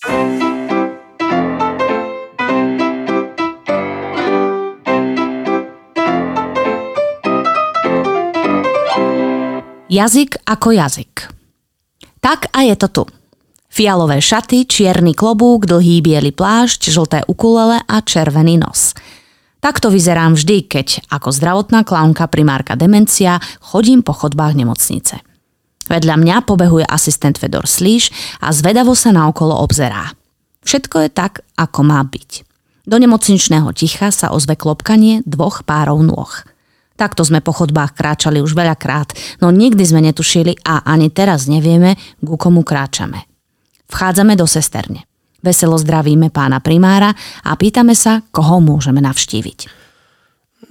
Jazyk ako jazyk. Tak a je to tu. Fialové šaty, čierny klobúk, dlhý biely plášť, žlté ukulele a červený nos. Takto vyzerám vždy, keď ako zdravotná klaunka primárka demencia chodím po chodbách nemocnice. Vedľa mňa pobehuje asistent Fedor Slíš a zvedavo sa naokolo obzerá. Všetko je tak, ako má byť. Do nemocničného ticha sa ozve klopkanie dvoch párov nôh – Takto sme po chodbách kráčali už veľakrát, no nikdy sme netušili a ani teraz nevieme, ku komu kráčame. Vchádzame do sesterne. Veselo zdravíme pána primára a pýtame sa, koho môžeme navštíviť.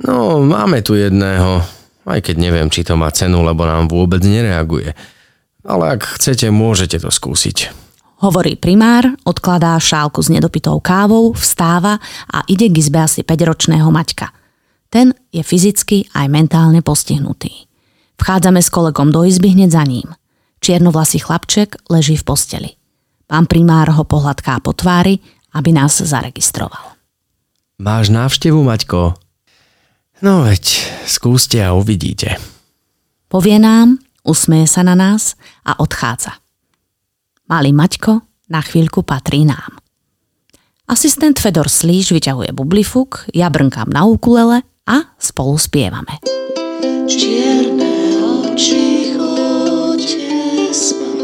No, máme tu jedného, aj keď neviem, či to má cenu, lebo nám vôbec nereaguje. Ale ak chcete, môžete to skúsiť. Hovorí primár, odkladá šálku s nedopitou kávou, vstáva a ide k izbe asi 5-ročného Maťka – ten je fyzicky aj mentálne postihnutý. Vchádzame s kolegom do izby hneď za ním. Čiernovlasý chlapček leží v posteli. Pán primár ho pohľadká po tvári, aby nás zaregistroval. Máš návštevu, Maťko? No veď, skúste a uvidíte. Povie nám, usmeje sa na nás a odchádza. Malý Maťko na chvíľku patrí nám. Asistent Fedor Slíž vyťahuje bublifuk, ja brnkám na ukulele a spolu spievame.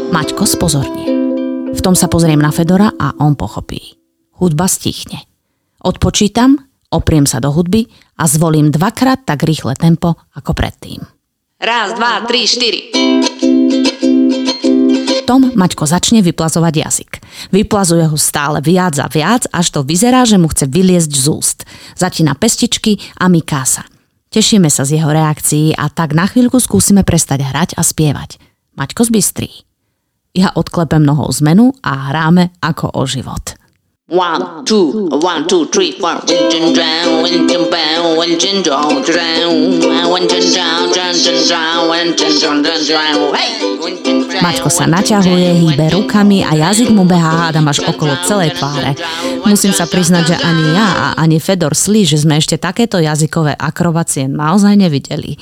Maťko spozornie. V tom sa pozriem na Fedora a on pochopí. Hudba stichne. Odpočítam, opriem sa do hudby a zvolím dvakrát tak rýchle tempo ako predtým. Raz, dva, tri, štyri tom Maťko začne vyplazovať jazyk. Vyplazuje ho stále viac a viac, až to vyzerá, že mu chce vyliezť z úst. Zatína pestičky a myká sa. Tešíme sa z jeho reakcií a tak na chvíľku skúsime prestať hrať a spievať. Maťko zbystrí. Ja odklepem nohou zmenu a hráme ako o život. One, two, one, two, three, four. Winchen drown, winchen bow, winchen drown, drown, winchen drown, drown, drown, winchen drown, drown, hey! Maťko sa naťahuje, hýbe rukami a jazyk mu behá hádam až okolo celej tváre. Musím sa priznať, že ani ja a ani Fedor Slí, že sme ešte takéto jazykové akrobácie naozaj nevideli.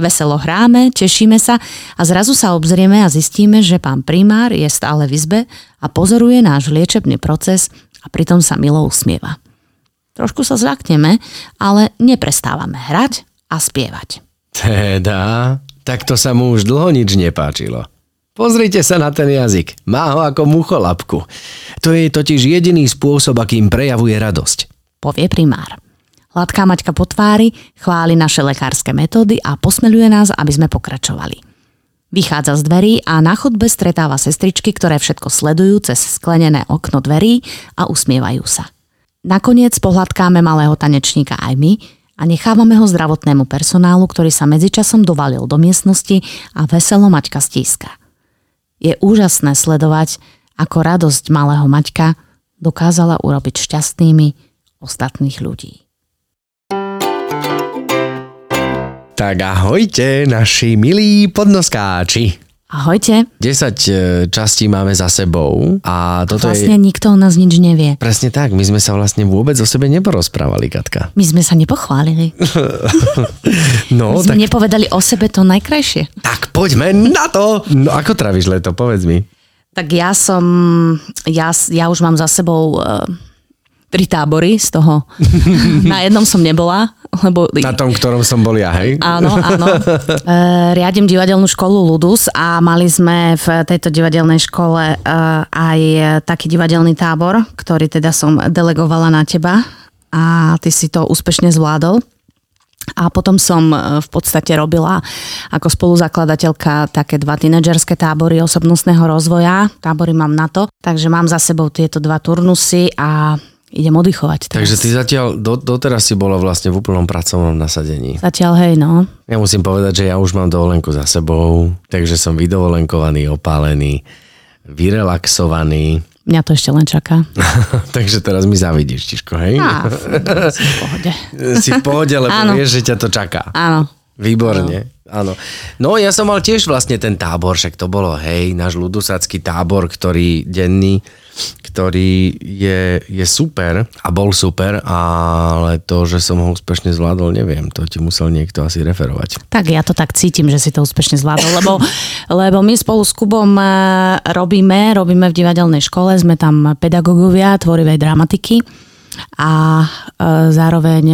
Veselo hráme, tešíme sa a zrazu sa obzrieme a zistíme, že pán primár je stále v izbe a pozoruje náš liečebný proces a pritom sa milo usmieva. Trošku sa zľakneme, ale neprestávame hrať a spievať. Teda, takto sa mu už dlho nič nepáčilo. Pozrite sa na ten jazyk. Má ho ako mucholapku. To je totiž jediný spôsob, akým prejavuje radosť. Povie primár. Hladká Maťka po tvári, chváli naše lekárske metódy a posmeluje nás, aby sme pokračovali. Vychádza z dverí a na chodbe stretáva sestričky, ktoré všetko sledujú cez sklenené okno dverí a usmievajú sa. Nakoniec pohľadkáme malého tanečníka aj my a nechávame ho zdravotnému personálu, ktorý sa medzičasom dovalil do miestnosti a veselo Maťka stíska. Je úžasné sledovať, ako radosť malého Maťka dokázala urobiť šťastnými ostatných ľudí. Tak ahojte, naši milí podnoskáči. Ahojte. 10 e, častí máme za sebou a toto vlastne je... nikto o nás nič nevie. Presne tak, my sme sa vlastne vôbec o sebe neporozprávali, Katka. My sme sa nepochválili. no, my sme tak... nepovedali o sebe to najkrajšie. Tak poďme na to! No ako travíš leto, povedz mi. Tak ja som, ja, ja už mám za sebou uh, tri tábory, z toho na jednom som nebola, lebo... Na tom, ktorom som bol ja, hej? Áno, áno. E, riadím divadelnú školu Ludus a mali sme v tejto divadelnej škole e, aj taký divadelný tábor, ktorý teda som delegovala na teba a ty si to úspešne zvládol. A potom som e, v podstate robila ako spoluzakladateľka také dva tínedžerské tábory osobnostného rozvoja. Tábory mám na to, takže mám za sebou tieto dva turnusy a idem oddychovať. Teraz. Takže ty zatiaľ, do, doteraz si bola vlastne v úplnom pracovnom nasadení. Zatiaľ hej, no. Ja musím povedať, že ja už mám dovolenku za sebou, takže som vydovolenkovaný, opálený, vyrelaxovaný. Mňa to ešte len čaká. takže teraz mi zavidíš, Čižko, hej? Á, si v pohode. si v pohode, lebo vieš, že ťa to čaká. Áno. Výborne, áno. No ja som mal tiež vlastne ten tábor, však to bolo, hej, náš ľudosacký tábor, ktorý denný, ktorý je, je super a bol super, ale to, že som ho úspešne zvládol, neviem, to ti musel niekto asi referovať. Tak ja to tak cítim, že si to úspešne zvládol, lebo, lebo my spolu s Kubom eh, robíme, robíme v divadelnej škole, sme tam pedagógovia tvorivej dramatiky a e, zároveň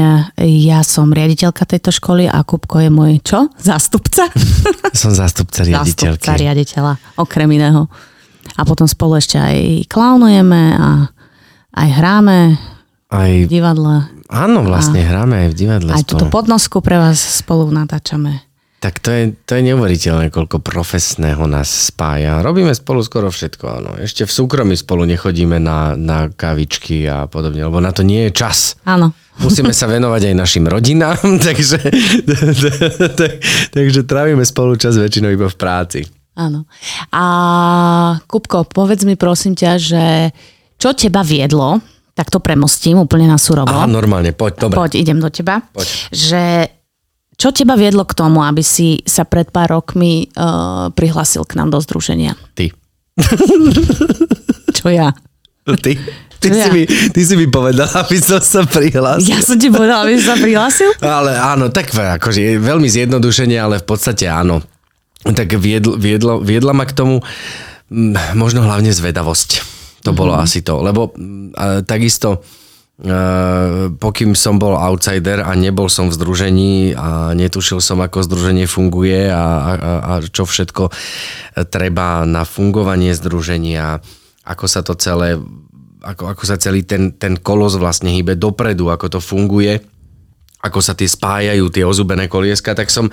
ja som riaditeľka tejto školy a Kupko je môj čo? Zástupca? Som zástupca riaditeľky. Zástupca riaditeľa, okrem iného. A potom spolu ešte aj klaunujeme a aj hráme Aj, v divadle. áno, vlastne hráme aj v divadle Aj túto spolu. podnosku pre vás spolu natáčame. Tak to je, to je neuveriteľné, koľko profesného nás spája. Robíme spolu skoro všetko, áno. Ešte v súkromí spolu nechodíme na, na kavičky a podobne, lebo na to nie je čas. Áno. Musíme sa venovať aj našim rodinám, takže, tak, takže trávime spolu čas väčšinou iba v práci. Áno. A Kupko, povedz mi prosím ťa, že čo teba viedlo, tak to premostím úplne na surovo. Aha, normálne, poď, dobre. Poď, idem do teba. Poď. Že čo teba viedlo k tomu, aby si sa pred pár rokmi uh, prihlásil k nám do združenia? Ty. Čo ja? Ty. Ty, Čo si ja? mi, ty si mi povedala, aby som sa prihlásil. Ja som ti povedala, aby si sa prihlásil? Ale áno, tak akože veľmi zjednodušenie, ale v podstate áno. Tak viedlo, viedlo, viedla ma k tomu mm, možno hlavne zvedavosť. To mm-hmm. bolo asi to. Lebo mm, a, takisto pokým som bol outsider a nebol som v združení a netušil som, ako združenie funguje a, a, a čo všetko treba na fungovanie združenia, ako sa to celé ako, ako sa celý ten, ten kolos vlastne hýbe dopredu, ako to funguje, ako sa tie spájajú, tie ozubené kolieska, tak som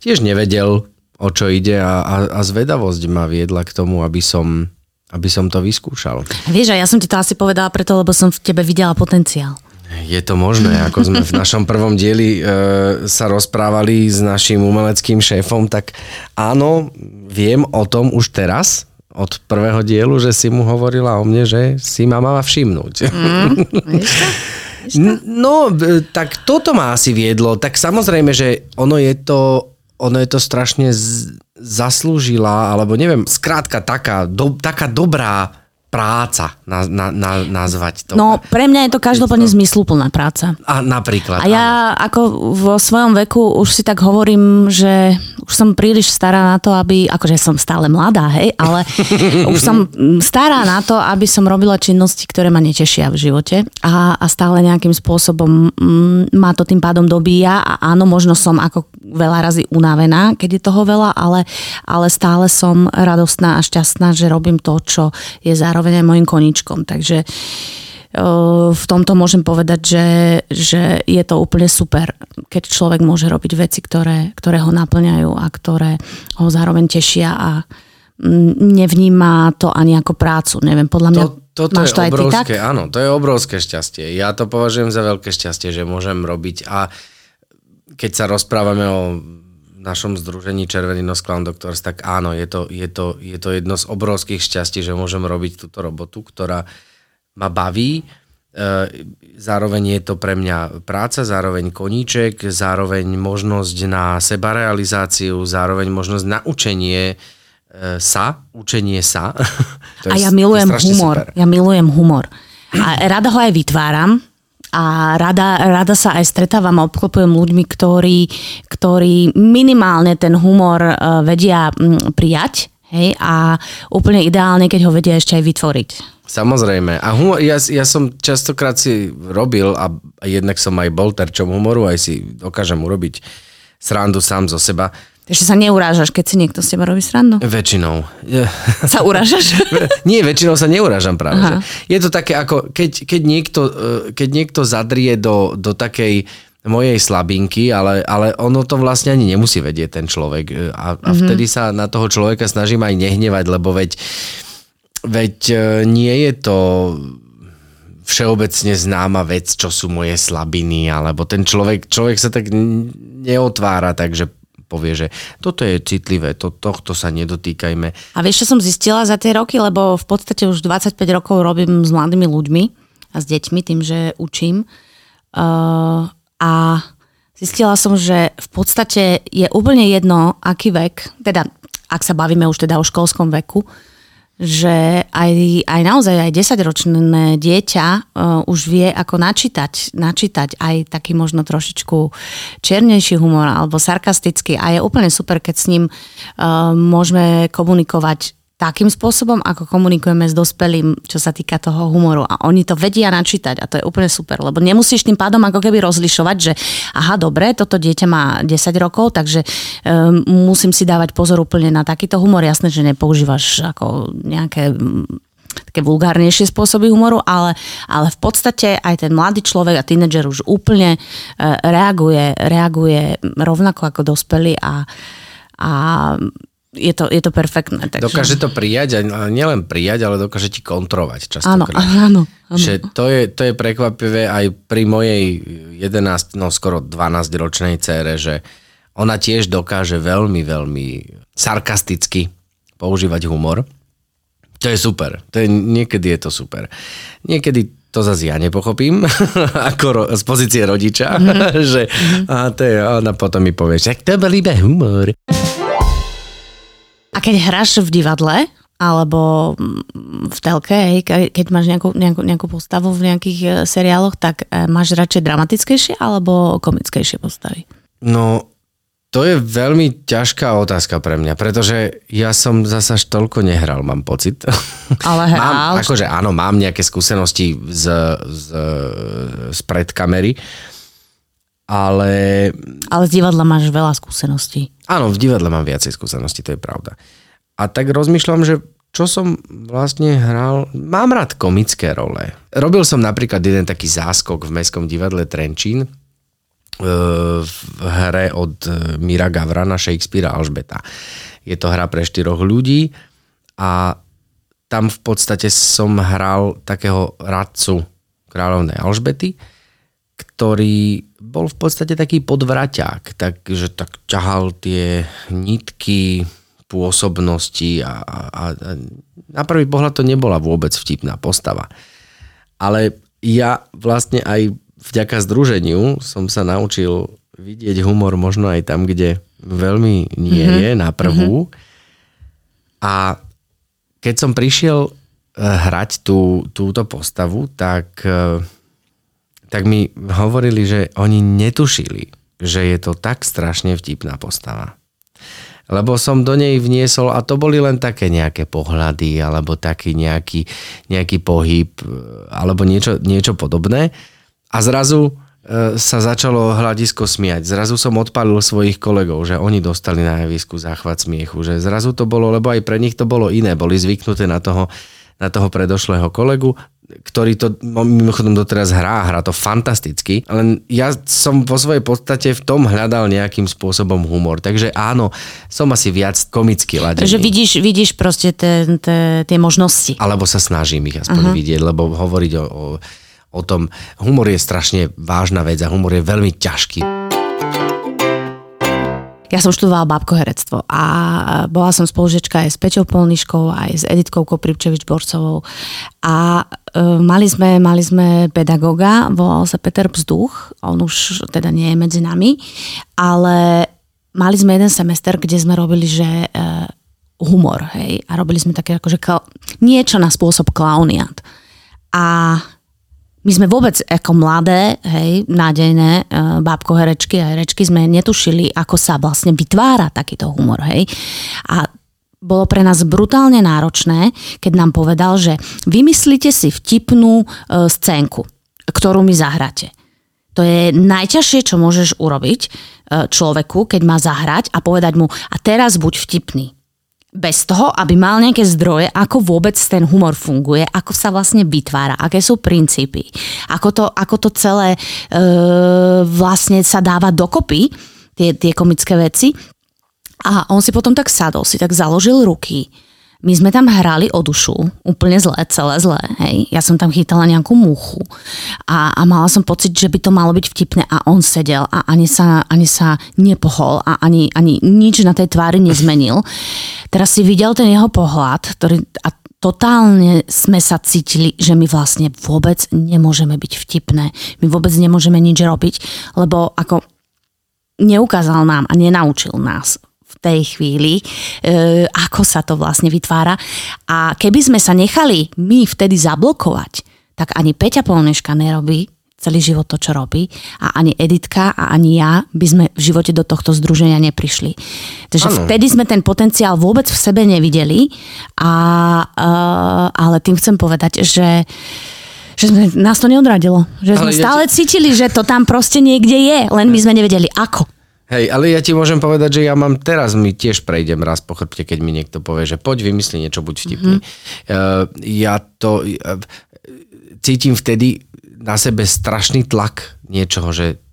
tiež nevedel, o čo ide a, a, a zvedavosť ma viedla k tomu, aby som, aby som to vyskúšal. Vieš, a ja som ti to asi povedala preto, lebo som v tebe videla potenciál. Je to možné, ako sme v našom prvom dieli e, sa rozprávali s našim umeleckým šéfom, tak áno, viem o tom už teraz, od prvého dielu, že si mu hovorila o mne, že si ma mala všimnúť. N- No, e, tak toto ma asi viedlo. Tak samozrejme, že ono je to, ono je to strašne z- zaslúžila, alebo neviem, skrátka taká, do, taká dobrá práca na, na, na, nazvať to. No, pre mňa je to každopádne zmysluplná práca. A napríklad. A ja ako vo svojom veku už si tak hovorím, že už som príliš stará na to, aby, akože som stále mladá, hej, ale už som stará na to, aby som robila činnosti, ktoré ma netešia v živote a, a stále nejakým spôsobom mm, ma to tým pádom dobíja a áno, možno som ako veľa razy unavená, keď je toho veľa, ale, ale stále som radostná a šťastná, že robím to, čo je zároveň aj mojim koničkom. Takže v tomto môžem povedať, že, že je to úplne super, keď človek môže robiť veci, ktoré, ktoré ho naplňajú a ktoré ho zároveň tešia a mm, nevníma to ani ako prácu. Neviem, podľa mňa To, toto máš je to aj ty tak? obrovské, áno, to je obrovské šťastie. Ja to považujem za veľké šťastie, že môžem robiť a keď sa rozprávame o našom združení Červený nos Clown Doctors, tak áno, je to, je, to, je to jedno z obrovských šťastí, že môžem robiť túto robotu, ktorá ma baví. E, Zároveň je to pre mňa práca, zároveň koníček, zároveň možnosť na sebarealizáciu, zároveň možnosť na učenie e, sa, učenie sa. To A je- ja to je milujem humor. super. Ja milujem humor. A rada ho aj vytváram. A rada, rada sa aj stretávam a obklopujem ľuďmi, ktorí, ktorí minimálne ten humor eh, vedia mm, prijať. Hej, a úplne ideálne, keď ho vedia ešte aj vytvoriť. Samozrejme. A humor, ja, ja som častokrát si robil a jednak som aj bol terčom humoru, aj si dokážem urobiť srandu sám zo seba. Takže sa neurážaš, keď si niekto z teba robí srandu? Väčšinou. Sa urážaš? Nie, väčšinou sa neurážam práve. Aha. Že. Je to také ako, keď, keď, niekto, eh, keď niekto zadrie do, do takej mojej slabinky, ale, ale ono to vlastne ani nemusí vedieť ten človek. eh, A, a mm-hmm. vtedy sa na toho človeka snažím aj nehnevať, lebo veď, veď eh, nie je to všeobecne známa vec, čo sú moje slabiny, alebo ten človek, človek sa tak neotvára, takže povie, že toto je citlivé, to, tohto sa nedotýkajme. A vieš, čo som zistila za tie roky, lebo v podstate už 25 rokov robím s mladými ľuďmi a s deťmi tým, že učím. Uh, a Zistila som, že v podstate je úplne jedno, aký vek, teda ak sa bavíme už teda o školskom veku, že aj, aj naozaj aj 10-ročné dieťa uh, už vie ako načítať, načítať aj taký možno trošičku čiernejší humor alebo sarkastický. A je úplne super, keď s ním uh, môžeme komunikovať takým spôsobom, ako komunikujeme s dospelým, čo sa týka toho humoru. A oni to vedia načítať a to je úplne super, lebo nemusíš tým pádom ako keby rozlišovať, že aha, dobre, toto dieťa má 10 rokov, takže um, musím si dávať pozor úplne na takýto humor. Jasné, že nepoužívaš ako nejaké také vulgárnejšie spôsoby humoru, ale, ale v podstate aj ten mladý človek a tínedžer už úplne reaguje, reaguje rovnako ako dospelý a, a je to, je to perfektné. Takže... Dokáže to prijať a nielen prijať, ale dokáže ti kontrolovať častokrát. Áno, áno. áno. Že to, je, to je prekvapivé aj pri mojej 11, no skoro 12 ročnej cére, že ona tiež dokáže veľmi, veľmi sarkasticky používať humor. To je super. To je, niekedy je to super. Niekedy to zase ja nepochopím, ako ro, z pozície rodiča, mm-hmm. že a to je, ona potom mi povie, že to bol iba humor. A keď hráš v divadle, alebo v telke, keď máš nejakú, nejakú, nejakú postavu v nejakých e, seriáloch, tak e, máš radšej dramatickejšie alebo komickejšie postavy? No, to je veľmi ťažká otázka pre mňa, pretože ja som zasa toľko nehral, mám pocit. Ale hral. mám, akože áno, mám nejaké skúsenosti z, z, z predkamery, ale... Ale z divadla máš veľa skúseností. Áno, v divadle mám viacej skúseností, to je pravda. A tak rozmýšľam, že čo som vlastne hral, mám rád komické role. Robil som napríklad jeden taký záskok v Mestskom divadle Trenčín, e, v hre od Mira Gavrana Shakespearea Alžbeta. Je to hra pre štyroch ľudí a tam v podstate som hral takého radcu kráľovnej Alžbety, ktorý bol v podstate taký podvraťák, takže tak ťahal tie nitky pôsobnosti a, a, a na prvý pohľad to nebola vôbec vtipná postava. Ale ja vlastne aj vďaka združeniu som sa naučil vidieť humor možno aj tam, kde veľmi nie mm-hmm. je na prvú. Mm-hmm. A keď som prišiel eh, hrať tú, túto postavu, tak eh, tak mi hovorili, že oni netušili, že je to tak strašne vtipná postava. Lebo som do nej vniesol, a to boli len také nejaké pohľady, alebo taký nejaký, nejaký pohyb, alebo niečo, niečo podobné. A zrazu e, sa začalo hľadisko smiať. Zrazu som odpalil svojich kolegov, že oni dostali na javisku záchvat smiechu. Že zrazu to bolo, lebo aj pre nich to bolo iné. Boli zvyknuté na toho, na toho predošlého kolegu ktorý to mimochodom doteraz hrá, hrá to fantasticky, len ja som vo svojej podstate v tom hľadal nejakým spôsobom humor, takže áno, som asi viac komicky ladený. Takže vidíš, vidíš proste tie možnosti. Alebo sa snažím ich aspoň uh-huh. vidieť, lebo hovoriť o, o, o tom, humor je strašne vážna vec a humor je veľmi ťažký. Ja som študovala bábkoherectvo a bola som spolužečka aj s Peťou Polniškou, aj s Editkou Koprivčevič-Borcovou a e, mali sme, mali sme pedagoga, volal sa Peter Vzduch, on už teda nie je medzi nami, ale mali sme jeden semester, kde sme robili, že e, humor, hej, a robili sme také akože niečo na spôsob klauniat. A my sme vôbec ako mladé, hej, nádejné e, bábko herečky a herečky sme netušili, ako sa vlastne vytvára takýto humor, hej. A bolo pre nás brutálne náročné, keď nám povedal, že vymyslíte si vtipnú e, scénku, ktorú mi zahráte. To je najťažšie, čo môžeš urobiť e, človeku, keď má zahrať a povedať mu a teraz buď vtipný bez toho, aby mal nejaké zdroje, ako vôbec ten humor funguje, ako sa vlastne vytvára, aké sú princípy, ako to, ako to celé e, vlastne sa dáva dokopy, tie, tie komické veci. A on si potom tak sadol, si tak založil ruky my sme tam hrali o dušu, úplne zlé, celé zlé, hej. Ja som tam chytala nejakú muchu a, a mala som pocit, že by to malo byť vtipné a on sedel a ani sa, ani sa nepohol a ani, ani nič na tej tvári nezmenil. Teraz si videl ten jeho pohľad, ktorý, a totálne sme sa cítili, že my vlastne vôbec nemôžeme byť vtipné. My vôbec nemôžeme nič robiť, lebo ako neukázal nám a nenaučil nás tej chvíli, e, ako sa to vlastne vytvára. A keby sme sa nechali my vtedy zablokovať, tak ani Peťa Polneška nerobí celý život to, čo robí a ani Editka a ani ja by sme v živote do tohto združenia neprišli. Takže Áno. vtedy sme ten potenciál vôbec v sebe nevideli, a, uh, ale tým chcem povedať, že že sme, nás to neodradilo. Že sme Ale ja stále cítili, že to tam proste niekde je, len my sme nevedeli ako. Hej, ale ja ti môžem povedať, že ja mám teraz, mi tiež prejdem raz po chrbte, keď mi niekto povie, že poď vymysli niečo, buď vtipný. Mm-hmm. Uh, ja to uh, cítim vtedy na sebe strašný tlak niečoho, že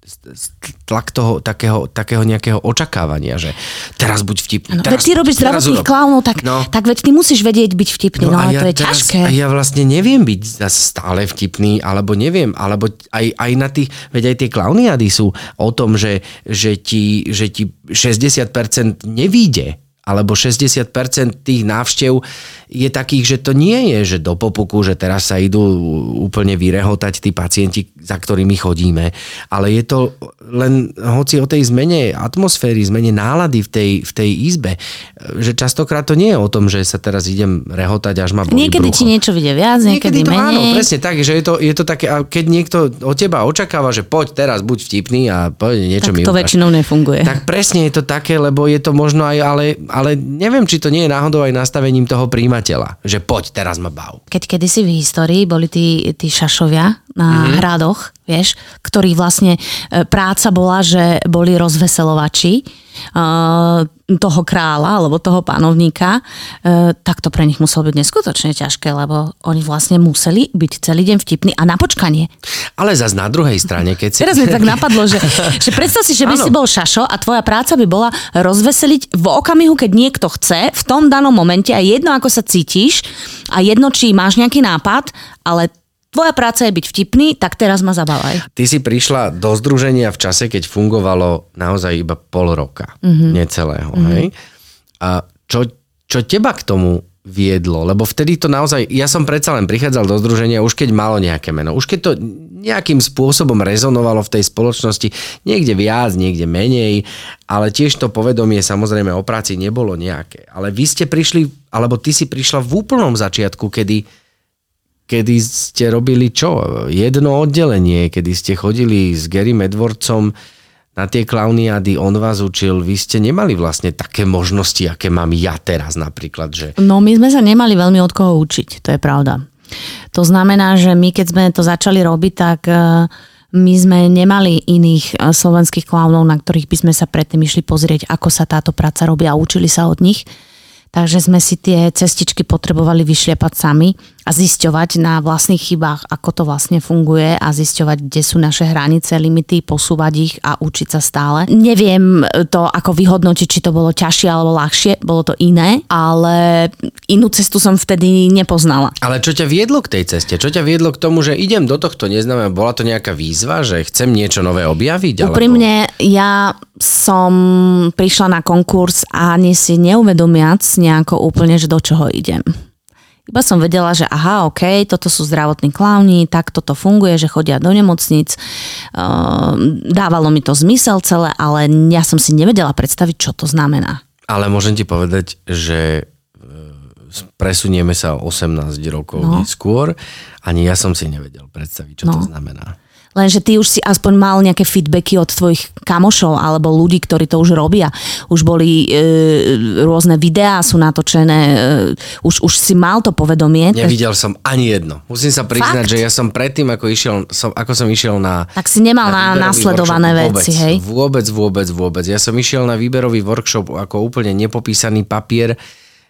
tlak toho takého, takého nejakého očakávania, že teraz buď vtipný. No, teraz, veď ty robíš zdravotných klaunov, tak, No. tak veď ty musíš vedieť byť vtipný, no, ale to je teraz, ťažké. A ja vlastne neviem byť stále vtipný, alebo neviem, alebo aj, aj na tých, veď aj tie klauniady sú o tom, že, že, ti, že ti 60% nevíde, alebo 60% tých návštev je takých, že to nie je, že do popuku, že teraz sa idú úplne vyrehotať tí pacienti, za ktorými chodíme, ale je to len hoci o tej zmene atmosféry, zmene nálady v tej, v tej izbe, že častokrát to nie je o tom, že sa teraz idem rehotať, až ma boli Niekedy brucho. ti niečo vyjde viac, niekedy, to áno, menej. presne tak, že je to, je to také, a keď niekto od teba očakáva, že poď teraz, buď vtipný a poď niečo tak mi to ukáž. väčšinou nefunguje. Tak presne je to také, lebo je to možno aj, ale, ale neviem, či to nie je náhodou aj nastavením toho príjimateľa, že poď, teraz ma bav. Keď kedysi v histórii boli tí, tí šašovia na Mhm. mm-hmm. hradoch, vieš, ktorí vlastne e, práca bola, že boli rozveselovači uh, toho kráľa alebo toho panovníka, uh, tak to pre nich muselo byť neskutočne ťažké, lebo oni vlastne museli byť celý deň vtipní a na počkanie. Ale zas na druhej strane, keď si... Teraz mi tak napadlo, že, že predstav si, že by Áno. si bol šašo a tvoja práca by bola rozveseliť v okamihu, keď niekto chce, v tom danom momente a jedno, ako sa cítiš a jedno, či máš nejaký nápad, ale tvoja práca je byť vtipný, tak teraz ma zabávaj. Ty si prišla do združenia v čase, keď fungovalo naozaj iba pol roka, Mhm. mm-hmm. necelého. Mm-hmm. Hej? A čo, čo teba k tomu viedlo? Lebo vtedy to naozaj, ja som predsa len prichádzal do združenia už keď malo nejaké meno, už keď to nejakým spôsobom rezonovalo v tej spoločnosti, niekde viac, niekde menej, ale tiež to povedomie samozrejme o práci nebolo nejaké. Ale vy ste prišli, alebo ty si prišla v úplnom začiatku, kedy kedy ste robili čo? Jedno oddelenie, kedy ste chodili s Gary Medvorcom na tie klauniady, on vás učil, vy ste nemali vlastne také možnosti, aké mám ja teraz napríklad, že No my sme sa nemali veľmi od koho učiť, to je pravda. To znamená, že my keď sme to začali robiť, tak eh, my sme nemali iných eh, slovenských klaunov, na ktorých by sme sa predtým išli pozrieť, ako sa táto práca robí a učili sa od nich. Takže sme si tie cestičky potrebovali vyšliepať sami a zisťovať na vlastných chybách, ako to vlastne funguje a zisťovať, kde sú naše hranice, limity, posúvať ich a učiť sa stále. Neviem to ako vyhodnotiť, či to bolo ťažšie alebo ľahšie, bolo to iné, ale inú cestu som vtedy nepoznala. Ale čo ťa viedlo k tej ceste? Čo ťa viedlo k tomu, že idem do tohto neznáme? Bola to nejaká výzva, že chcem niečo nové objaviť? Alebo... Úprimne, ja som prišla na konkurs a ani si neuvedomiac nejako úplne, že do čoho idem. Iba som vedela, že aha, ok, toto sú zdravotní klauni, tak toto funguje, že chodia do nemocnic. Ehm, dávalo mi to zmysel celé, ale ja som si nevedela predstaviť, čo to znamená. Ale môžem ti povedať, že e, presunieme sa o 18 rokov No. neskôr. Ani ja som si nevedel predstaviť, čo No. to znamená. Lenže ty už si aspoň mal nejaké feedbacky od tvojich kamošov alebo ľudí, ktorí to už robia. Už boli e, rôzne videá sú natočené, e, už, už si mal to povedomie. Nevidel som ani jedno. Musím sa priznať, Fakt? že ja som predtým, ako, išiel, som, ako som išiel na... Tak si nemal na, výberový nasledované workshop, veci, vôbec, hej? Vôbec, vôbec, vôbec. Ja som išiel na výberový workshop ako úplne nepopísaný papier,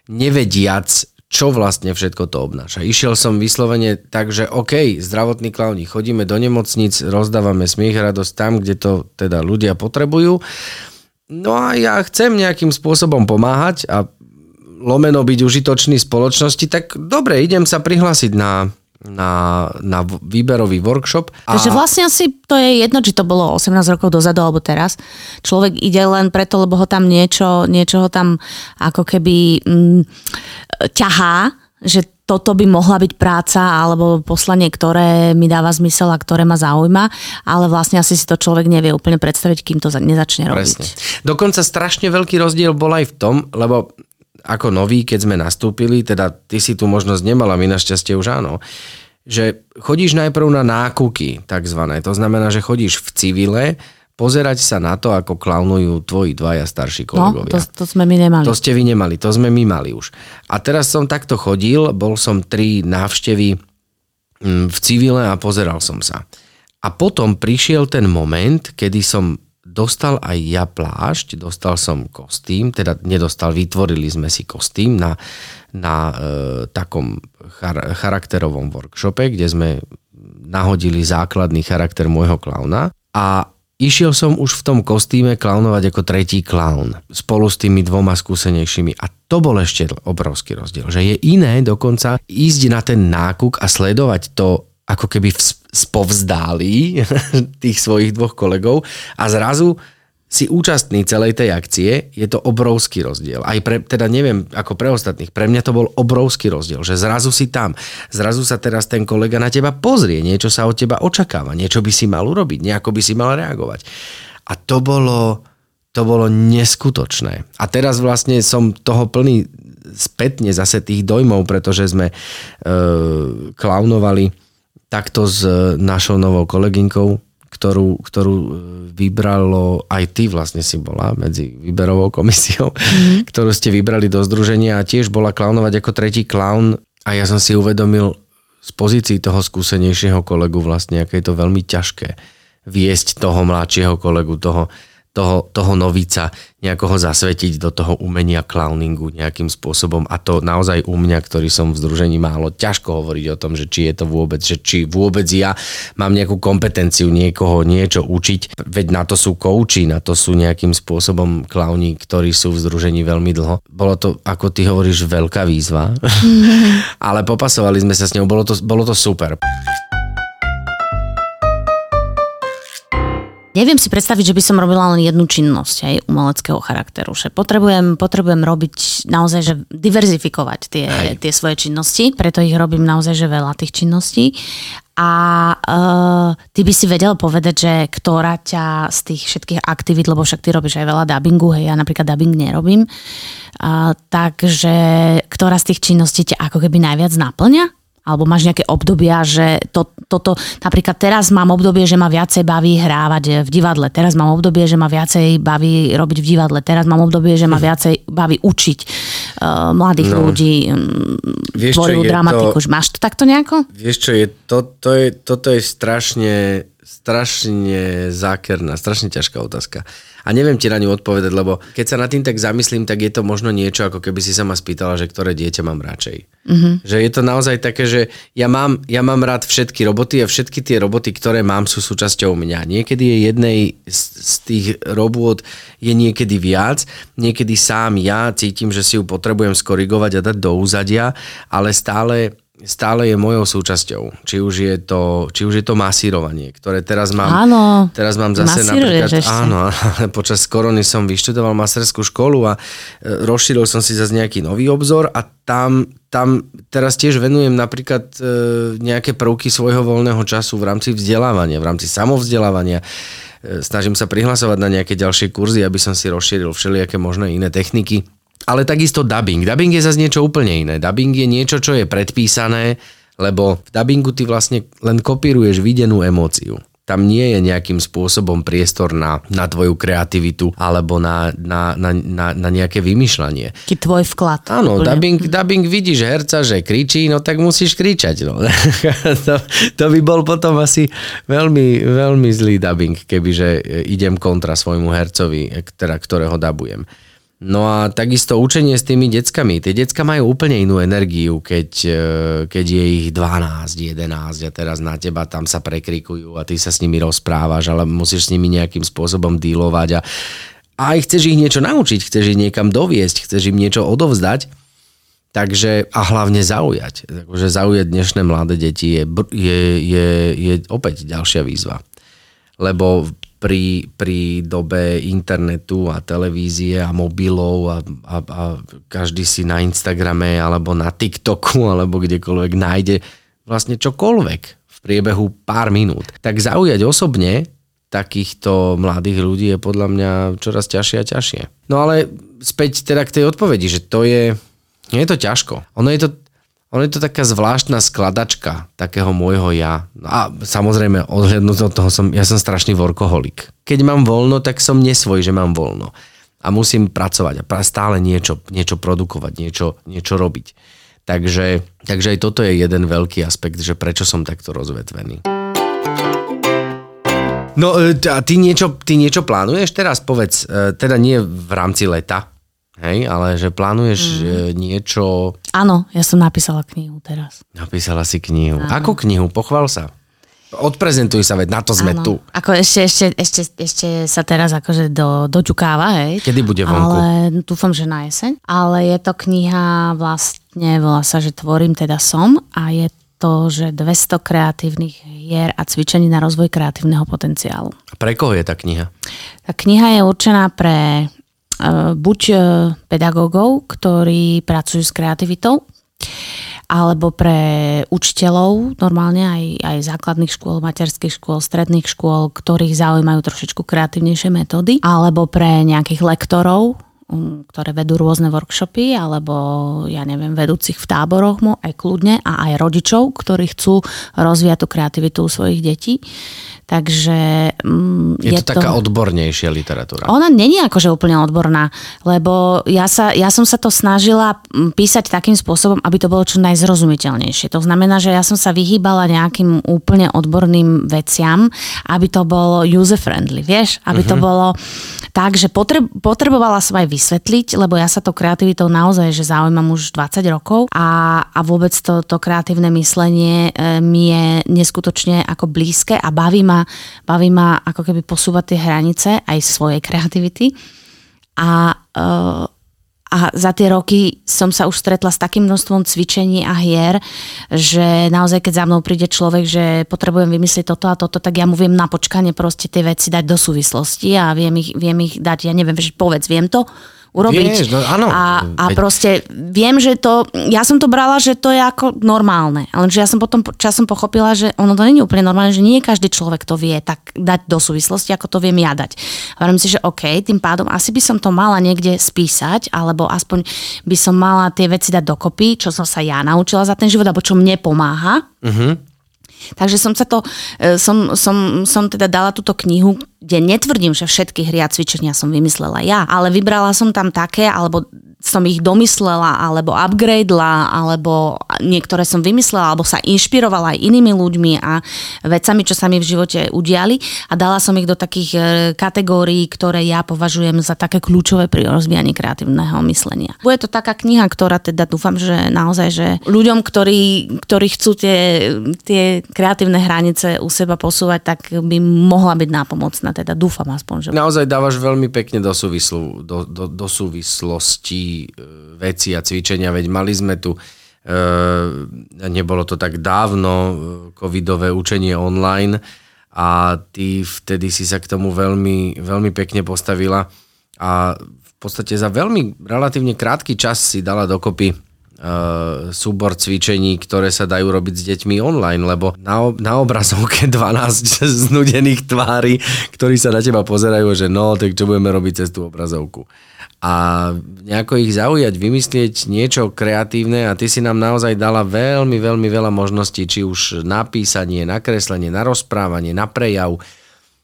nevediac, čo vlastne všetko to obnáša. Išiel som vyslovene tak, že OK, zdravotní klauni, chodíme do nemocnic, rozdávame smiech a radosť tam, kde to teda ľudia potrebujú. No a ja chcem nejakým spôsobom pomáhať a lomeno byť užitočný spoločnosti, tak dobre, idem sa prihlásiť na, na, na výberový workshop. A Takže vlastne asi to je jedno, či to bolo 18 rokov dozadu alebo teraz. Človek ide len preto, lebo ho tam niečo, niečo ho tam ako keby mm, ťahá že toto by mohla byť práca alebo poslanie, ktoré mi dáva zmysel a ktoré ma zaujíma, ale vlastne asi si to človek nevie úplne predstaviť, kým to za- nezačne robiť. Presne. Dokonca strašne veľký rozdiel bol aj v tom, lebo ako nový, keď sme nastúpili, teda ty si tu možnosť nemala, my našťastie už áno, že chodíš najprv na nákuky, takzvané. To znamená, že chodíš v civile, pozerať sa na to, ako klaunujú tvoji dvaja starší No, kolegovia. to, to sme my nemali. To ste vy nemali, to sme my mali už. A teraz som takto chodil, bol som tri návštevy mm, v civile a pozeral som sa. A potom prišiel ten moment, kedy som dostal aj ja plášť, dostal som kostým, teda nedostal, vytvorili sme si kostým na, na e, takom char- charakterovom workshope, kde sme nahodili základný charakter môjho klauna a Išiel som už v tom kostýme klaunovať ako tretí klaun spolu s tými dvoma skúsenejšími. A to bol ešte obrovský rozdiel, že je iné dokonca ísť na ten nákuk a sledovať to ako keby spovzdálí tých svojich dvoch kolegov a zrazu si účastný celej tej akcie, je to obrovský rozdiel. Aj pre, teda neviem, ako pre ostatných, pre mňa to bol obrovský rozdiel, že zrazu si tam, zrazu sa teraz ten kolega na teba pozrie, niečo sa od teba očakáva, niečo by si mal urobiť, nejako by si mal reagovať. A to bolo, to bolo neskutočné. A teraz vlastne som toho plný spätne zase tých dojmov, pretože sme e, klaunovali takto s našou novou kolegynkou, ktorú, ktorú e, vybralo, aj ty vlastne si bola medzi výberovou komisiou, mm. ktorú ste vybrali do združenia a tiež bola klaunovať ako tretí klaun a ja som si uvedomil z pozícií toho skúsenejšieho kolegu vlastne, aké je to veľmi ťažké viesť toho mladšieho kolegu, toho, toho, toho novica, nejako ho zasvetiť do toho umenia clowningu nejakým spôsobom a to naozaj u mňa, ktorý som v združení málo, ťažko hovoriť o tom, že či je to vôbec, že či vôbec ja mám nejakú kompetenciu niekoho niečo učiť, veď na to sú kouči, na to sú nejakým spôsobom klauni, ktorí sú v združení veľmi dlho. Bolo to, ako ty hovoríš, veľká výzva, ale popasovali sme sa s ňou, bolo to, bolo to super. Neviem si predstaviť, že by som robila len jednu činnosť aj umeleckého charakteru. Že potrebujem, potrebujem robiť naozaj, že diverzifikovať tie, tie svoje činnosti, preto ich robím naozaj, že veľa tých činností. A uh, ty by si vedel povedať, že ktorá ťa z tých všetkých aktivít, lebo však ty robíš aj veľa dubbingu, hej, ja napríklad dubbing nerobím, uh, takže ktorá z tých činností ťa ako keby najviac naplňa? Alebo máš nejaké obdobia, že to, toto, napríklad teraz mám obdobie, že ma viacej baví hrávať v divadle, teraz mám obdobie, že ma viacej baví robiť v divadle, teraz mám obdobie, že ma viacej baví učiť uh, mladých no. ľudí Vieš, tvorivú dramatiku. to- Máš to takto nejako? Vieš čo, je, to, to je, toto je strašne, strašne zákerná, strašne ťažká otázka. A neviem ti na ňu odpovedať, lebo keď sa nad tým tak zamyslím, tak je to možno niečo, ako keby si sa ma spýtala, že ktoré dieťa mám radšej. Mm-hmm. Že je to naozaj také, že ja mám, ja mám rád všetky roboty a všetky tie roboty, ktoré mám, sú súčasťou mňa. Niekedy je jednej z, z tých robôt je niekedy viac, niekedy sám ja cítim, že si ju potrebujem skorigovať a dať do úzadia, ale stále stále je mojou súčasťou. Či už je to, či už je to masírovanie, ktoré teraz mám, Áno, teraz mám zase napríklad, áno, ale počas korony som vyštudoval masterskú školu a e, rozšíril som si zase nejaký nový obzor a tam, tam teraz tiež venujem napríklad e, nejaké prvky svojho voľného času v rámci vzdelávania, v rámci samovzdelávania. E, snažím sa prihlasovať na nejaké ďalšie kurzy, aby som si rozšíril všelijaké možné iné techniky. Ale takisto dubbing. Dubbing je zase niečo úplne iné. Dubbing je niečo, čo je predpísané, lebo v dubbingu ty vlastne len kopíruješ videnú emóciu. Tam nie je nejakým spôsobom priestor na, na tvoju kreativitu alebo na, na, na, na, na nejaké vymýšľanie. Taký tvoj vklad. Áno, dubbing, dubbing vidíš herca, že kričí, no tak musíš kričať. No. to, to by bol potom asi veľmi, veľmi zlý dubbing, kebyže idem kontra svojmu hercovi, teda, ktorého dabujem. No a takisto učenie s tými deckami. Tie decka majú úplne inú energiu, keď, e, keď je ich 12, 11 a teraz na teba tam sa prekrikujú a ty sa s nimi rozprávaš, ale musíš s nimi nejakým spôsobom dealovať a, a aj chceš ich niečo naučiť, chceš ich niekam doviesť, chceš im niečo odovzdať, takže a hlavne zaujať. Takže zaujať dnešné mladé deti je, je, je, je opäť ďalšia výzva. Lebo pri, pri dobe internetu a televízie a mobilov a, a, a každý si na Instagrame alebo na TikToku alebo kdekoľvek nájde vlastne čokoľvek v priebehu pár minút. Tak zaujať osobne takýchto mladých ľudí je podľa mňa čoraz ťažšie a ťažšie. No ale späť teda k tej odpovedi, že to je, nie je to ťažko. Ono je to ono je to taká zvláštna skladačka takého môjho ja. A samozrejme, odhľadnúť od toho, som, ja som strašný workoholik. Keď mám voľno, tak som nesvoj, že mám voľno. A musím pracovať a stále niečo, niečo produkovať, niečo, niečo robiť. Takže, takže aj toto je jeden veľký aspekt, že prečo som takto rozvetvený. No a ty niečo, ty niečo plánuješ teraz? Povedz, e, teda nie v rámci leta, Hej, ale že plánuješ mm. niečo... Áno, ja som napísala knihu teraz. Napísala si knihu. Áno. Akú knihu? Pochval sa. Odprezentuj sa, veď na to sme Áno. tu. Ako ešte, ešte, ešte, ešte sa teraz akože do, doťukáva, hej. Kedy bude vonku? Ale dúfam, že na jeseň. Ale je to kniha vlastne, volá sa, že tvorím teda som a je to, že 200 kreatívnych hier a cvičení na rozvoj kreatívneho potenciálu. A pre koho je tá kniha? Tá kniha je určená pre buď eh, pedagógov, ktorí pracujú s kreativitou, alebo pre učiteľov, normálne aj, aj základných škôl, materských škôl, stredných škôl, ktorých zaujímajú trošičku kreatívnejšie metódy, alebo pre nejakých lektorov, um, ktoré vedú rôzne workshopy, alebo ja neviem, vedúcich v táboroch aj kľudne a aj rodičov, ktorí chcú rozvíjať tú kreativitu u svojich detí. Takže mm, je, je to, to taká odbornejšia literatúra. Ona není akože úplne odborná, lebo ja, sa, ja som sa to snažila mm, písať takým spôsobom, aby to bolo čo najzrozumiteľnejšie. To znamená, že ja som sa vyhýbala nejakým úplne odborným veciam, aby to bolo user-friendly, vieš? Aby uh-huh. to mhm. bolo tak, že potreb, potrebovala som aj vysvetliť, lebo ja sa to kreativitou naozaj, že zaujímam už 20 rokov a, a vôbec to, to kreatívne myslenie e, mi je neskutočne ako blízke a baví ma baví ma ako keby posúvať tie hranice aj svojej kreativity. A, uh, a za tie roky som sa už stretla s takým množstvom cvičení a hier, že naozaj keď za mnou príde človek, že potrebujem vymyslieť toto a toto, tak ja mu viem na počkanie proste tie veci dať do súvislosti a viem ich, viem ich dať, ja neviem, že povedz, viem to, urobiť. Vieš, no, áno. A, a proste viem, že to, ja som to brala, že to je ako normálne. Lenže ja som potom časom pochopila, že ono to je úplne normálne, že nie každý človek to vie tak dať do súvislosti, ako to viem ja dať. A si, že OK, tým pádom asi by som to mala niekde spísať, alebo aspoň by som mala tie veci dať dokopy, čo som sa ja naučila za ten život, alebo čo mne pomáha. Uh-huh. Takže som sa to, e, som, som, som teda dala túto knihu, kde netvrdím, že všetky hry a cvičenia som vymyslela ja, ale vybrala som tam také, alebo som ich domyslela alebo upgradela, alebo niektoré som vymyslela, alebo sa inšpirovala aj inými ľuďmi a vecami, čo sa mi v živote udiali a dala som ich do takých e, kategórií, ktoré ja považujem za také kľúčové pri rozvíjaní kreatívneho myslenia. Bude to taká kniha, ktorá teda dúfam, že naozaj, že ľuďom, ktorí, ktorí chcú tie, tie kreatívne hranice u seba posúvať, tak by mohla byť nápomocná, teda dúfam aspoň. Že... Naozaj dávaš veľmi pekne do, súvislu, do, do, do súvislosti E, veci a cvičenia, veď mali sme tu, e, nebolo to tak dávno, e, covidové učenie online a ty vtedy si sa k tomu veľmi, veľmi pekne postavila a v podstate za veľmi relatívne krátky čas si dala dokopy súbor cvičení, ktoré sa dajú robiť s deťmi online, lebo na, na obrazovke 12 znudených tvári, ktorí sa na teba pozerajú, že no, tak čo budeme robiť cez tú obrazovku. A nejako ich zaujať, vymyslieť niečo kreatívne a ty si nám naozaj dala veľmi, veľmi veľa možností, či už napísanie, nakreslenie, na rozprávanie, na prejav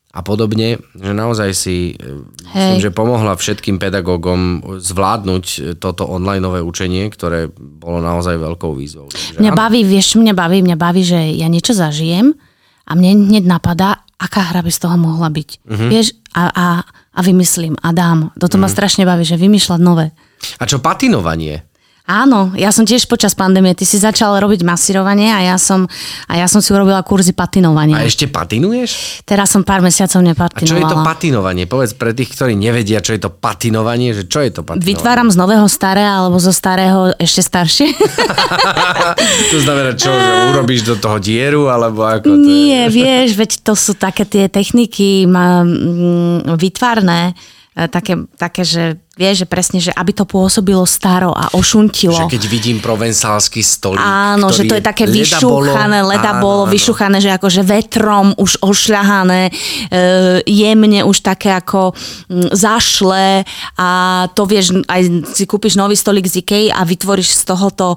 a podobne, že naozaj si e, Hej. myslím, že pomohla všetkým pedagógom zvládnuť toto online učenie, ktoré bolo naozaj veľkou výzvou. Takže, mňa baví, vieš, mňa baví, mňa baví, že ja niečo zažijem a mne hneď napadá, aká hra by z toho mohla byť. Uh-huh. Vieš, a, a a vymyslím a dám. Toto mm. ma mhm. strašne baví, že vymýšľať nové. A čo patinovanie? Áno, ja som tiež počas pandémie, ty si začal robiť masírovanie a ja som, a ja som si urobila kurzy patinovania. A ešte patinuješ? Teraz som pár mesiacov A nepatinovala. čo je to patinovanie? Povedz pre tých, ktorí nevedia, čo je to patinovanie, že čo je to patinovanie? Vytváram z nového staré alebo zo starého ešte staršie? to znamená čo, že urobíš do toho dieru, alebo ako to je? Nie, vieš, veď to sú také tie techniky ma, mm, vytvarné, e, také, také, že vieš, že presne, že aby to pôsobilo staro a ošuntilo. Že keď vidím provencálsky stolík, Áno, že to je také leda vyšúchané, leda bolo vyšúchané, že akože vetrom už ošľahané, e, jemne už také ako mm, zašle a to vieš, aj si kúpiš nový stolík z Ikei a vytvoríš z toho to,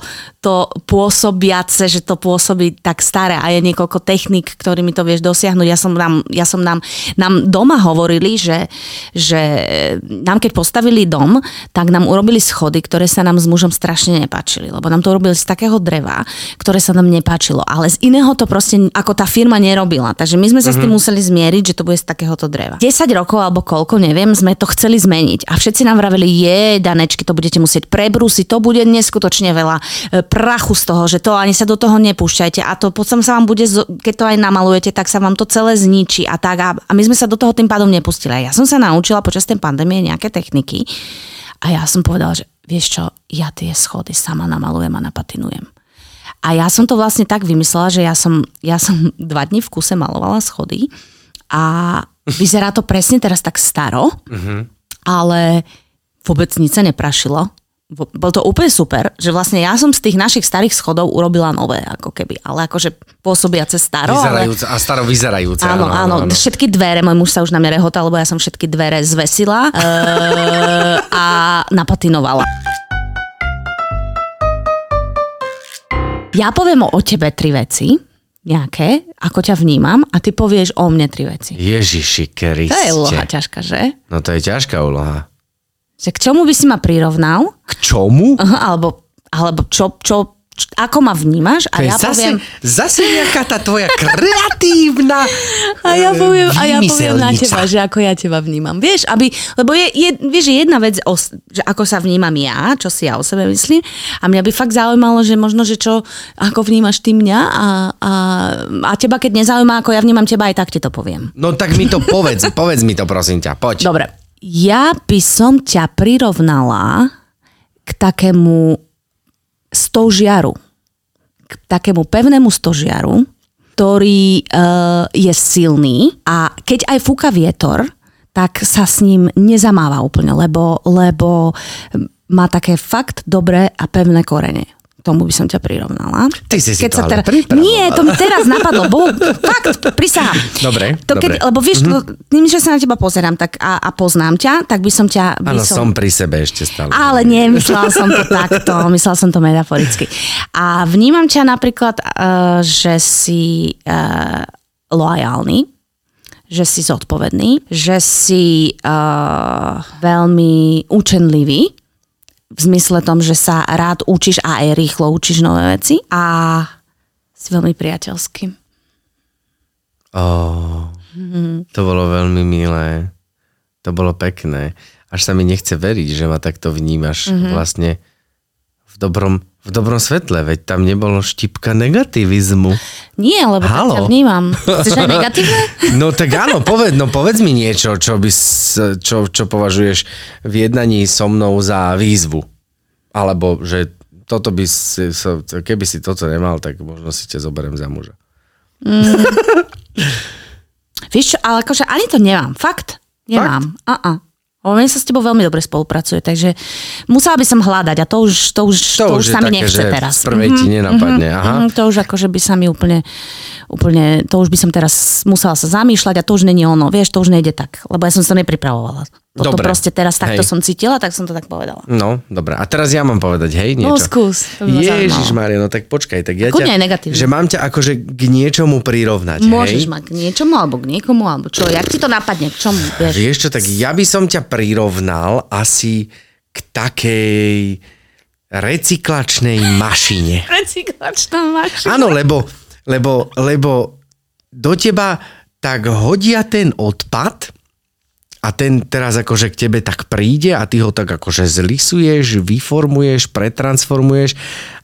to pôsobiace, že to pôsobí tak staré a je niekoľko technik, ktorými to vieš dosiahnuť. Ja som nám, ja som nám, nám doma hovorili, že, že nám keď postavili dom, tak nám urobili schody, ktoré sa nám s mužom strašne nepáčili, lebo nám to urobili z takého dreva, ktoré sa nám nepáčilo, ale z iného to proste ako tá firma nerobila. Takže my sme sa mm-hmm. s tým museli zmieriť, že to bude z takéhoto dreva. 10 rokov alebo koľko, neviem, sme to chceli zmeniť a všetci nám vraveli, je, danečky, to budete musieť prebrúsiť, to bude neskutočne veľa e, prachu z toho, že to ani sa do toho nepúšťajte a to potom sa vám bude, keď to aj namalujete, tak sa vám to celé zničí a tak. A, my sme sa do toho tým pádom nepustili. Ja som sa naučila počas tej pandémie nejaké techniky a ja som povedala, že vieš čo, ja tie schody sama namalujem a napatinujem. A ja som to vlastne tak vymyslela, že ja som, ja som dva dní v kuse malovala schody a vyzerá to presne teraz tak staro, ale vôbec nič sa neprašilo. Bol to úplne super, že vlastne ja som z tých našich starých schodov urobila nové, ako keby, ale akože pôsobiace staro. Ale... Vyzerajúce, a staro vyzerajúce. Áno, áno, všetky dvere, môj muž sa už na mňa rehotal, lebo ja som všetky dvere zvesila e, a napatinovala. Ja poviem o tebe tri veci, nejaké, ako ťa vnímam a ty povieš o mne tri veci. Ježiši Kriste. To je úloha ťažká, že? No to je ťažká úloha. Že k čomu by si ma prirovnal? K čomu? Aha, alebo, alebo čo, čo, čo, ako ma vnímaš? A To ja zase, poviem... zase nejaká tá tvoja kreatívna A ja poviem, a ja poviem na teba, že ako ja teba vnímam. Vieš, aby, lebo je, je, vieš, je jedna vec, o, že ako sa vnímam ja, čo si ja o sebe myslím. A mňa by fakt zaujímalo, že možno, že čo, ako vnímaš ty mňa a, a, a teba, keď nezaujíma, ako ja vnímam teba, aj tak ti to poviem. No tak mi to povedz, povedz mi to prosím ťa, poď. Dobre. Ja by som ťa prirovnala k takému stožiaru. K takému pevnému stožiaru, ktorý uh, je silný a keď aj fúka vietor, tak sa s ním nezamáva úplne, lebo, lebo má také fakt dobré a pevné korene. Tomu by som ťa prirovnala. Ty si si to sa pripravovala. Nie, to mi teraz napadlo. Bo, fakt, prisahám. Dobre, to keď, dobre. Lebo vieš, mm-hmm. tým, že sa na teba pozerám tak a, a poznám ťa, tak by som ťa... Áno, som... som pri sebe ešte stále. Ale nemyslela som to takto, myslela som to metaforicky. A vnímam ťa napríklad, uh, že si uh, loajálny, že si zodpovedný, že si uh, veľmi učenlivý, v zmysle tom, že sa rád učíš a aj rýchlo učíš nové veci a si veľmi priateľský. Oh, to bolo veľmi milé. To bolo pekné. Až sa mi nechce veriť, že ma takto vnímaš mm-hmm. vlastne dobrom, v dobrom svetle, veď tam nebolo štipka negativizmu. Nie, lebo tak ťa vnímam. Chceš aj negatívne? No tak áno, povedz, no povedz mi niečo, čo, by, čo, čo považuješ v jednaní so mnou za výzvu. Alebo že toto by si, keby si toto nemal, tak možno si ťa zoberiem za muža. Vieš čo, ale akože ani to nemám. Fakt? Nemám. A-a. Lebo mne sa s tebou veľmi dobre spolupracuje, takže musela by som hľadať a to už, to už, to už je sa mi nechce že teraz. V prvej ti nenapadne. Aha. Mhm, to už akože by sa mi úplne, úplne, to už by som teraz musela sa zamýšľať a to už není ono, vieš, to už nejde tak, lebo ja som sa nepripravovala. Toto Dobre. proste teraz takto Hej. som cítila, tak som to tak povedala. No, dobre. A teraz ja mám povedať, hej, niečo. No, skús, ma Ježiš. Maria, no tak počkaj, tak ja Kľudne ťa, negatívne. že mám ťa akože k niečomu prirovnať, Môžeš hej? mať k niečomu, alebo k niekomu, alebo čo, jak ti to napadne, k čomu, vieš. Vieš čo, tak ja by som ťa prirovnal asi k takej recyklačnej mašine. Recyklačná mašina. Áno, lebo, lebo, lebo do teba tak hodia ten odpad a ten teraz akože k tebe tak príde a ty ho tak akože zlisuješ, vyformuješ, pretransformuješ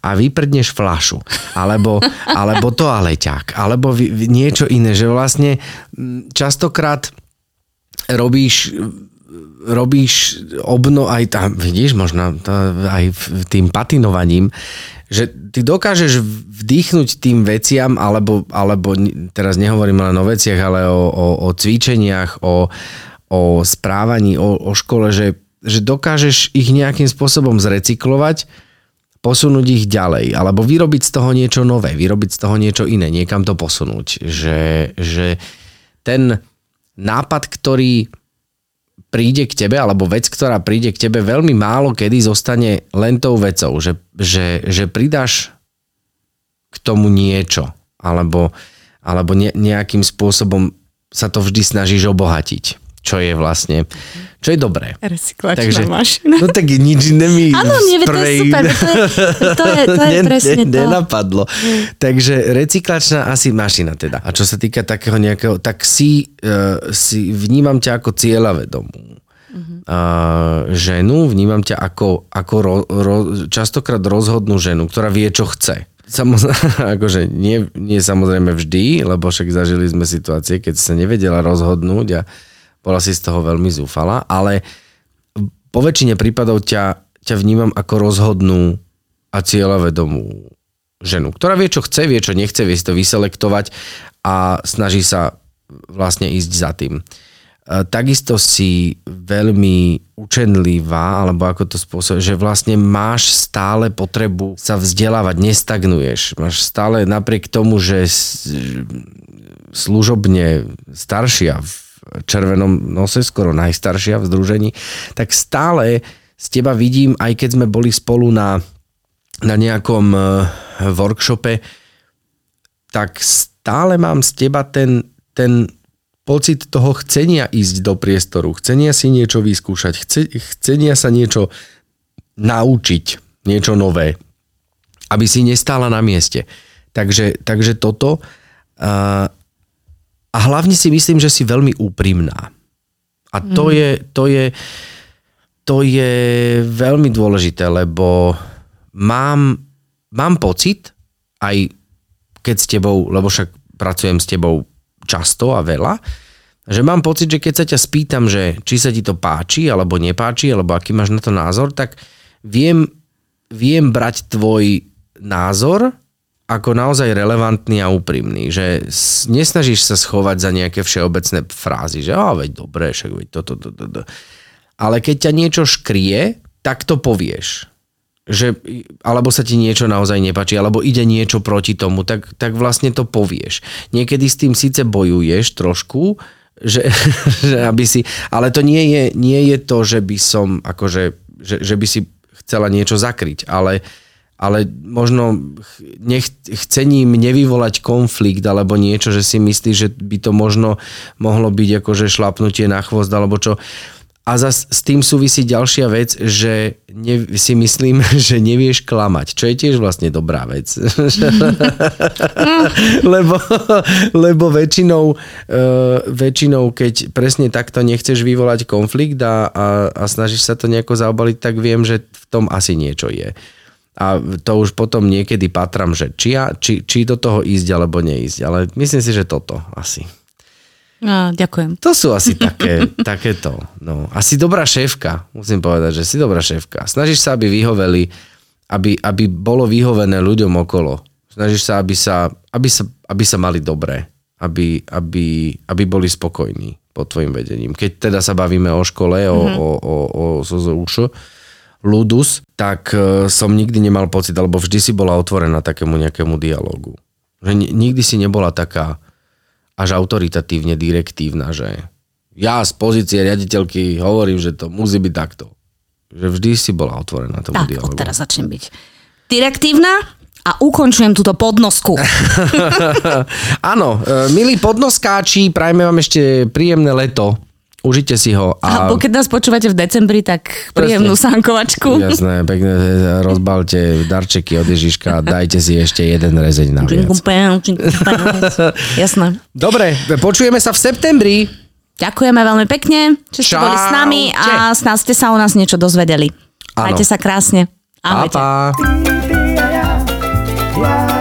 a vyprdneš flašu. Alebo, alebo toaleťák. Alebo niečo iné. Že vlastne častokrát robíš robíš obno aj tam, vidíš, možno to, aj tým patinovaním, že ty dokážeš vdýchnuť tým veciam, alebo, alebo teraz nehovorím len o veciach, ale o, o, o cvičeniach, o, o správaní, o, o škole, že, že dokážeš ich nejakým spôsobom zrecyklovať, posunúť ich ďalej, alebo vyrobiť z toho niečo nové, vyrobiť z toho niečo iné, niekam to posunúť. Že, že ten nápad, ktorý príde k tebe, alebo vec, ktorá príde k tebe, veľmi málo kedy zostane len tou vecou, že, že, že pridáš k tomu niečo, alebo, alebo ne, nejakým spôsobom sa to vždy snažíš obohatiť čo je vlastne, čo je dobré. Recyklačná Takže, mašina. No tak nič iné mi Áno, nie, to je super, to je, to je, to je presne to. Nenapadlo. Takže recyklačná asi mašina teda. A čo sa týka takého nejakého, tak si, uh, si vnímam ťa ako cieľavedomú. Uh-huh. Uh, ženu, vnímam ťa ako, ako ro, ro, častokrát rozhodnú ženu, ktorá vie, čo chce. Samozrejme, akože nie, nie samozrejme vždy, lebo však zažili sme situácie, keď sa nevedela rozhodnúť a bola si z toho veľmi zúfala, ale po väčšine prípadov ťa, ťa vnímam ako rozhodnú a cieľavedomú ženu, ktorá vie, čo chce, vie, čo nechce, vie si to vyselektovať a snaží sa vlastne ísť za tým. E, takisto si veľmi učenlivá, alebo ako to spôsob, že vlastne máš stále potrebu sa vzdelávať, nestagnuješ. Máš stále napriek tomu, že služobne staršia červenom nose, skoro najstaršia v združení, tak stále z teba vidím, aj keď sme boli spolu na, na nejakom uh, workshope, tak stále mám z teba ten, ten pocit toho chcenia ísť do priestoru, chcenia si niečo vyskúšať, chce, chcenia sa niečo naučiť, niečo nové, aby si nestála na mieste. Takže, takže toto. Uh, a hlavne si myslím, že si veľmi úprimná. A to, mm. je, to, je, to je veľmi dôležité, lebo mám, mám pocit, aj keď s tebou, lebo však pracujem s tebou často a veľa, že mám pocit, že keď sa ťa spýtam, že či sa ti to páči, alebo nepáči, alebo aký máš na to názor, tak viem, viem brať tvoj názor ako naozaj relevantný a úprimný, že nesnažíš sa schovať za nejaké všeobecné frázy, že a veď dobre, však veď toto, toto, toto. Ale keď ťa niečo škrie, tak to povieš. Že, alebo sa ti niečo naozaj nepačí, alebo ide niečo proti tomu, tak, tak vlastne to povieš. Niekedy s tým síce bojuješ trošku, že, že aby si, ale to nie je, nie je to, že by som akože, že, že by si chcela niečo zakryť, ale uh, ale možno nech, chcením nevyvolať konflikt alebo niečo, že si myslí, že by to možno mohlo byť akože šlapnutie na chvost alebo čo. A zas s tým súvisí ďalšia vec, že ne, si myslím, že nevieš klamať, čo je tiež vlastne dobrá vec. lebo, lebo väčšinou, uh, väčšinou, keď presne takto nechceš vyvolať konflikt a, a, a snažíš sa to nejako zaobaliť, tak viem, že v tom asi niečo je a to už potom niekedy patram, že či, ja, či, či do toho ísť alebo neísť. Ale myslím si, že toto asi. No, ďakujem. To sú asi také, takéto. No. Asi dobrá šéfka, musím povedať, že si dobrá šéfka. Snažíš sa, aby vyhoveli, aby, aby bolo vyhovené ľuďom okolo. Snažíš sa, aby sa, aby sa, aby sa mali dobré. Aby, aby, aby boli spokojní pod tvojim vedením. Keď teda sa bavíme o škole, mm-hmm. o, o, o, o SZUŠ, Ludus, tak e, som nikdy nemal pocit, alebo vždy si bola otvorená takému nejakému dialogu. Že nikdy si nebola taká až autoritatívne direktívna, že ja z pozície riaditeľky hovorím, že to musí byť takto. Že vždy si bola otvorená tomu tak, dialogu. Tak, teraz začnem byť direktívna a ukončujem túto podnosku. Áno, e, milí podnoskáči, prajme vám ešte príjemné leto. Užite si ho. A, a keď nás počúvate v decembri, tak príjemnú sánkovačku. Jasné, pekne rozbalte darčeky od Ježiška a dajte si ešte jeden rezeň na viac. Jasné. Dobre, počujeme sa v septembri. Ďakujeme veľmi pekne, že ste boli s nami a snad ste sa o nás niečo dozvedeli. Majte sa krásne. Pa, Ahojte. pa. Podcasty